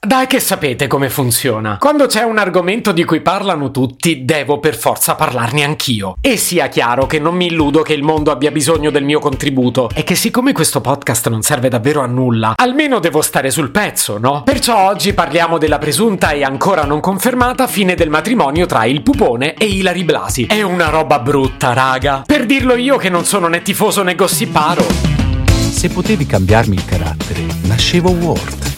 Dai che sapete come funziona. Quando c'è un argomento di cui parlano tutti, devo per forza parlarne anch'io. E sia chiaro che non mi illudo che il mondo abbia bisogno del mio contributo e che siccome questo podcast non serve davvero a nulla, almeno devo stare sul pezzo, no? Perciò oggi parliamo della presunta e ancora non confermata fine del matrimonio tra il pupone e Ilari Blasi. È una roba brutta, raga. Per dirlo io che non sono né tifoso né gossiparo. Se potevi cambiarmi il carattere, nascevo Ward.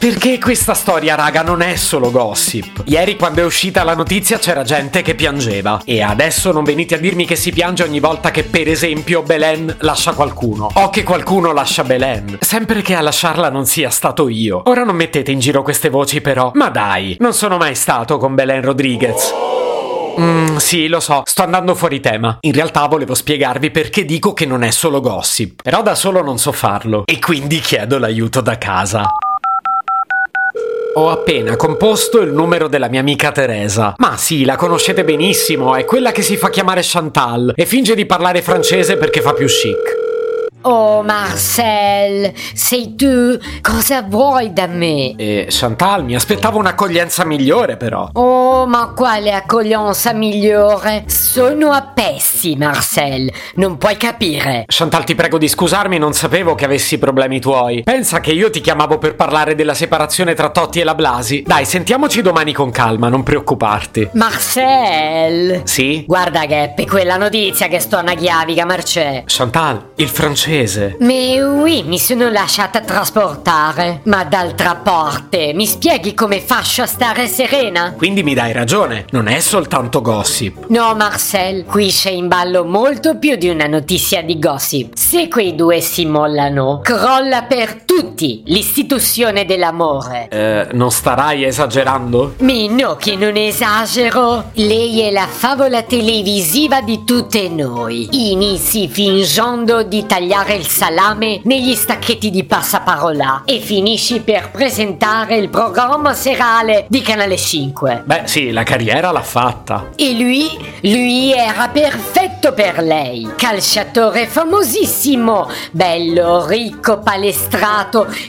Perché questa storia, raga, non è solo gossip. Ieri quando è uscita la notizia c'era gente che piangeva. E adesso non venite a dirmi che si piange ogni volta che, per esempio, Belen lascia qualcuno. O che qualcuno lascia Belen. Sempre che a lasciarla non sia stato io. Ora non mettete in giro queste voci, però. Ma dai, non sono mai stato con Belen Rodriguez. Mm, sì, lo so, sto andando fuori tema. In realtà volevo spiegarvi perché dico che non è solo gossip. Però da solo non so farlo. E quindi chiedo l'aiuto da casa. Ho appena composto il numero della mia amica Teresa. Ma sì, la conoscete benissimo, è quella che si fa chiamare Chantal e finge di parlare francese perché fa più chic. Oh Marcel, sei tu? Cosa vuoi da me? E Chantal, mi aspettavo un'accoglienza migliore però. Oh, ma quale accoglienza migliore? Sono a pezzi, Marcel, non puoi capire. Chantal, ti prego di scusarmi, non sapevo che avessi problemi tuoi. Pensa che io ti chiamavo per parlare della separazione tra Totti e la Blasi. Dai, sentiamoci domani con calma, non preoccuparti. Marcel! Sì? Guarda che è quella notizia che sto una chiavica, Marcè. Chantal, il francese. Mais oui, mi sono lasciata trasportare. Ma d'altra parte, mi spieghi come faccio a stare serena? Quindi mi dai ragione, non è soltanto gossip. No, Marcel, qui c'è in ballo molto più di una notizia di gossip. Se quei due si mollano, crolla per tutti l'istituzione dell'amore. Eh, non starai esagerando? Mi no che non esagero. Lei è la favola televisiva di tutte noi. Inizi fingendo di tagliare il salame negli stacchetti di passaparola e finisci per presentare il programma serale di Canale 5. Beh, sì, la carriera l'ha fatta. E lui, lui era perfetto per lei. Calciatore famosissimo, bello, ricco, palestrato,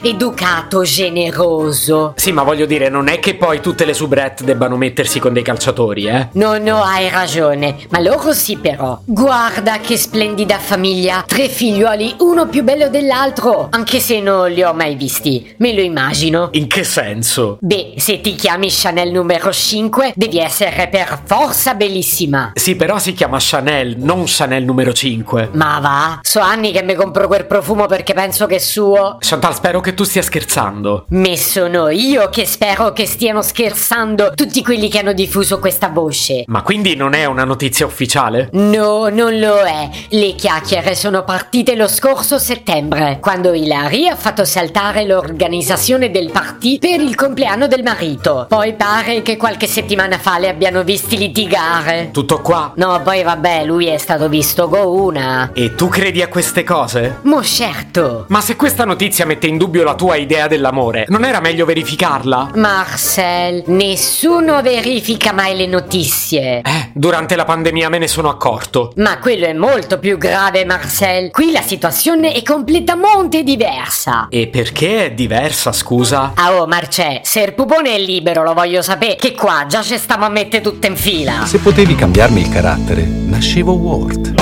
educato, generoso. Sì, ma voglio dire, non è che poi tutte le soubrette debbano mettersi con dei calciatori, eh? No, no, hai ragione, ma loro sì però. Guarda che splendida famiglia, tre figliuoli, uno più bello dell'altro, anche se non li ho mai visti, me lo immagino. In che senso? Beh, se ti chiami Chanel numero 5, devi essere per forza bellissima. Sì, però si chiama Chanel, non Chanel numero 5. Ma va, so anni che mi compro quel profumo perché penso che è suo. Chantal, spero che tu stia scherzando. Me sono io che spero che stiano scherzando tutti quelli che hanno diffuso questa voce. Ma quindi non è una notizia ufficiale? No, non lo è. Le chiacchiere sono partite lo scorso settembre, quando Hilary ha fatto saltare l'organizzazione del party per il compleanno del marito. Poi pare che qualche settimana fa le abbiano visti litigare. Tutto qua? No, poi vabbè, lui è stato visto con una. E tu credi a queste cose? Mo certo. Ma se questa notizia mette in dubbio la tua idea dell'amore, non era meglio verificarla? Marcel, nessuno verifica mai le notizie. Eh, durante la pandemia me ne sono accorto. Ma quello è molto più grave, Marcel. Qui la situazione è completamente diversa. E perché è diversa, scusa? Ah oh, Marcè, se il pupone è libero lo voglio sapere, che qua già ci stiamo a mettere tutte in fila. Se potevi cambiarmi il carattere, nascevo Ward.